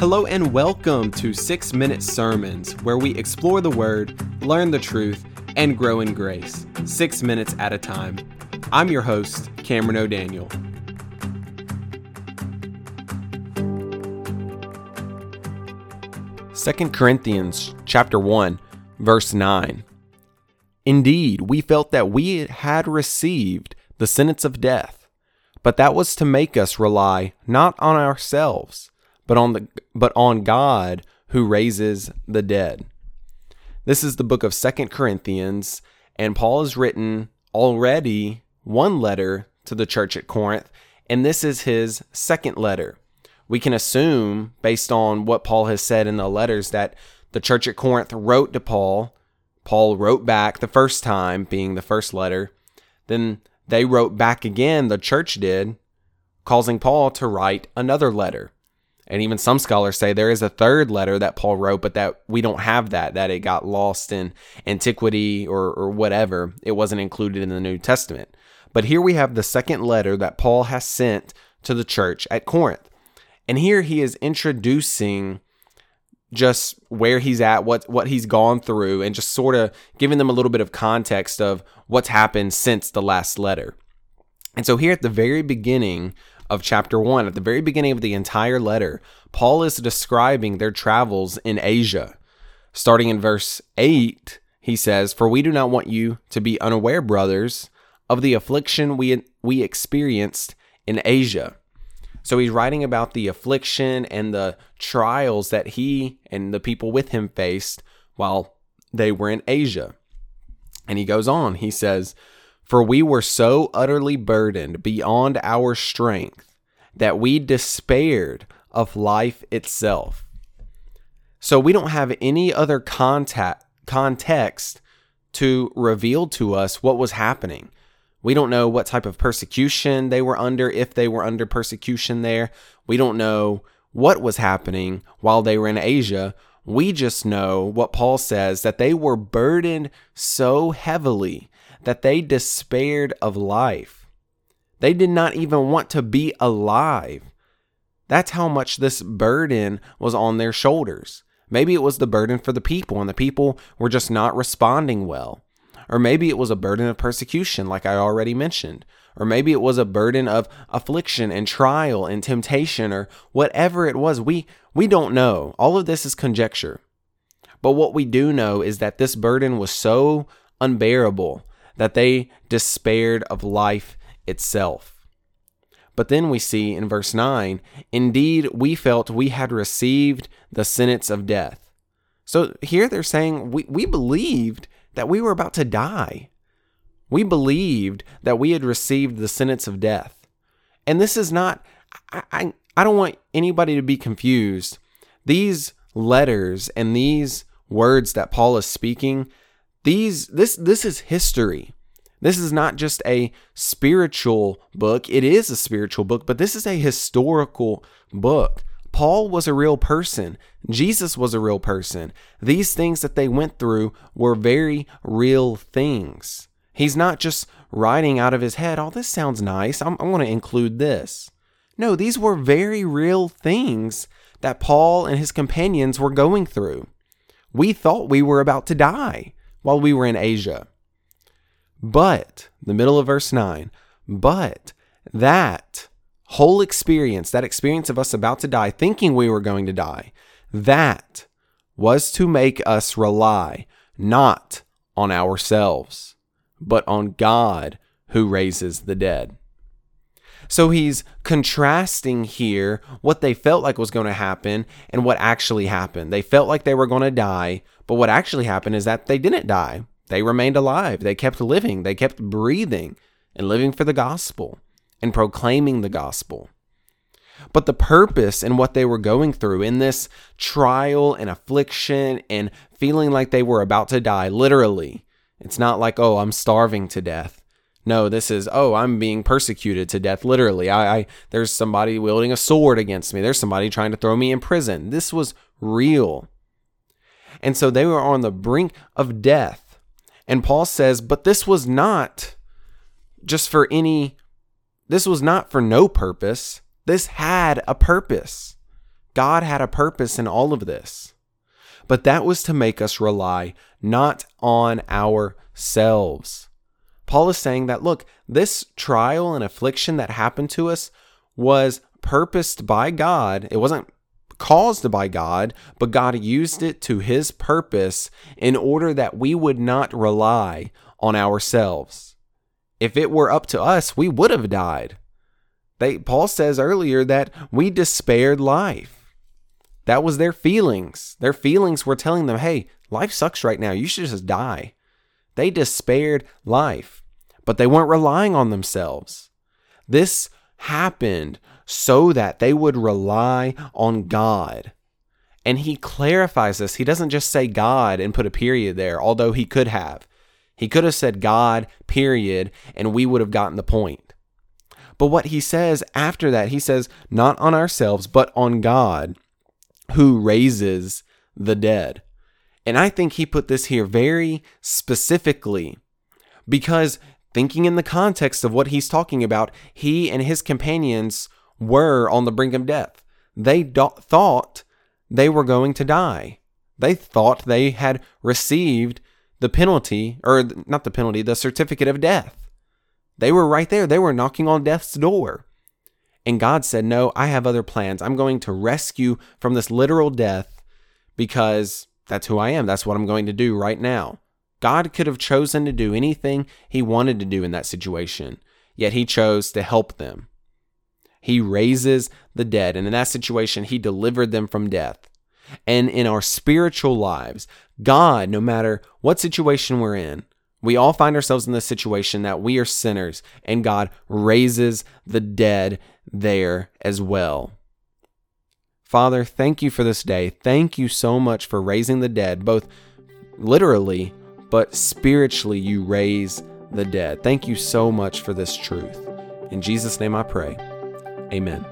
Hello and welcome to 6 Minute Sermons, where we explore the Word, learn the truth, and grow in grace, six minutes at a time. I'm your host, Cameron O'Daniel. Second Corinthians chapter 1, verse 9. Indeed, we felt that we had received the sentence of death, but that was to make us rely not on ourselves but on the but on God who raises the dead. This is the book of Second Corinthians, and Paul has written already one letter to the church at Corinth, and this is his second letter. We can assume, based on what Paul has said in the letters, that the church at Corinth wrote to Paul. Paul wrote back the first time, being the first letter. Then they wrote back again, the church did, causing Paul to write another letter. And even some scholars say there is a third letter that Paul wrote, but that we don't have that, that it got lost in antiquity or, or whatever. It wasn't included in the New Testament. But here we have the second letter that Paul has sent to the church at Corinth. And here he is introducing just where he's at, what what he's gone through, and just sort of giving them a little bit of context of what's happened since the last letter. And so here at the very beginning of chapter 1, at the very beginning of the entire letter, Paul is describing their travels in Asia. Starting in verse 8, he says, For we do not want you to be unaware, brothers, of the affliction we, we experienced in Asia. So he's writing about the affliction and the trials that he and the people with him faced while they were in Asia. And he goes on, he says, for we were so utterly burdened beyond our strength that we despaired of life itself. So we don't have any other contact, context to reveal to us what was happening. We don't know what type of persecution they were under, if they were under persecution there. We don't know what was happening while they were in Asia. We just know what Paul says that they were burdened so heavily that they despaired of life. They did not even want to be alive. That's how much this burden was on their shoulders. Maybe it was the burden for the people, and the people were just not responding well. Or maybe it was a burden of persecution, like I already mentioned. Or maybe it was a burden of affliction and trial and temptation, or whatever it was. We, we don't know. All of this is conjecture. But what we do know is that this burden was so unbearable that they despaired of life itself. But then we see in verse 9, indeed, we felt we had received the sentence of death. So here they're saying we, we believed that we were about to die. We believed that we had received the sentence of death. And this is not, I, I, I don't want anybody to be confused. These letters and these words that Paul is speaking, these this this is history. This is not just a spiritual book. It is a spiritual book, but this is a historical book. Paul was a real person. Jesus was a real person. These things that they went through were very real things. He's not just writing out of his head, oh, this sounds nice. I'm, I want to include this. No, these were very real things that Paul and his companions were going through. We thought we were about to die while we were in Asia. But, the middle of verse 9, but that whole experience, that experience of us about to die, thinking we were going to die, that was to make us rely not on ourselves, but on God who raises the dead. So he's contrasting here what they felt like was going to happen and what actually happened. They felt like they were going to die, but what actually happened is that they didn't die. They remained alive. They kept living. They kept breathing and living for the gospel and proclaiming the gospel. But the purpose and what they were going through in this trial and affliction and feeling like they were about to die, literally, it's not like, oh, I'm starving to death. No, this is, oh, I'm being persecuted to death, literally. I, I there's somebody wielding a sword against me. There's somebody trying to throw me in prison. This was real. And so they were on the brink of death. And Paul says, but this was not just for any, this was not for no purpose. This had a purpose. God had a purpose in all of this. But that was to make us rely not on ourselves. Paul is saying that, look, this trial and affliction that happened to us was purposed by God. It wasn't caused by God, but God used it to his purpose in order that we would not rely on ourselves. If it were up to us, we would have died. They, Paul says earlier that we despaired life. That was their feelings. Their feelings were telling them, hey, life sucks right now. You should just die. They despaired life, but they weren't relying on themselves. This happened so that they would rely on God. And he clarifies this. He doesn't just say God and put a period there, although he could have. He could have said God, period, and we would have gotten the point. But what he says after that, he says, not on ourselves, but on God who raises the dead. And I think he put this here very specifically because thinking in the context of what he's talking about, he and his companions were on the brink of death. They do- thought they were going to die. They thought they had received the penalty, or not the penalty, the certificate of death. They were right there. They were knocking on death's door. And God said, No, I have other plans. I'm going to rescue from this literal death because that's who I am. That's what I'm going to do right now. God could have chosen to do anything he wanted to do in that situation, yet he chose to help them. He raises the dead, and in that situation, he delivered them from death. And in our spiritual lives, God, no matter what situation we're in, we all find ourselves in this situation that we are sinners, and God raises the dead there as well. Father, thank you for this day. Thank you so much for raising the dead, both literally but spiritually you raise the dead. Thank you so much for this truth. In Jesus' name I pray. Amen.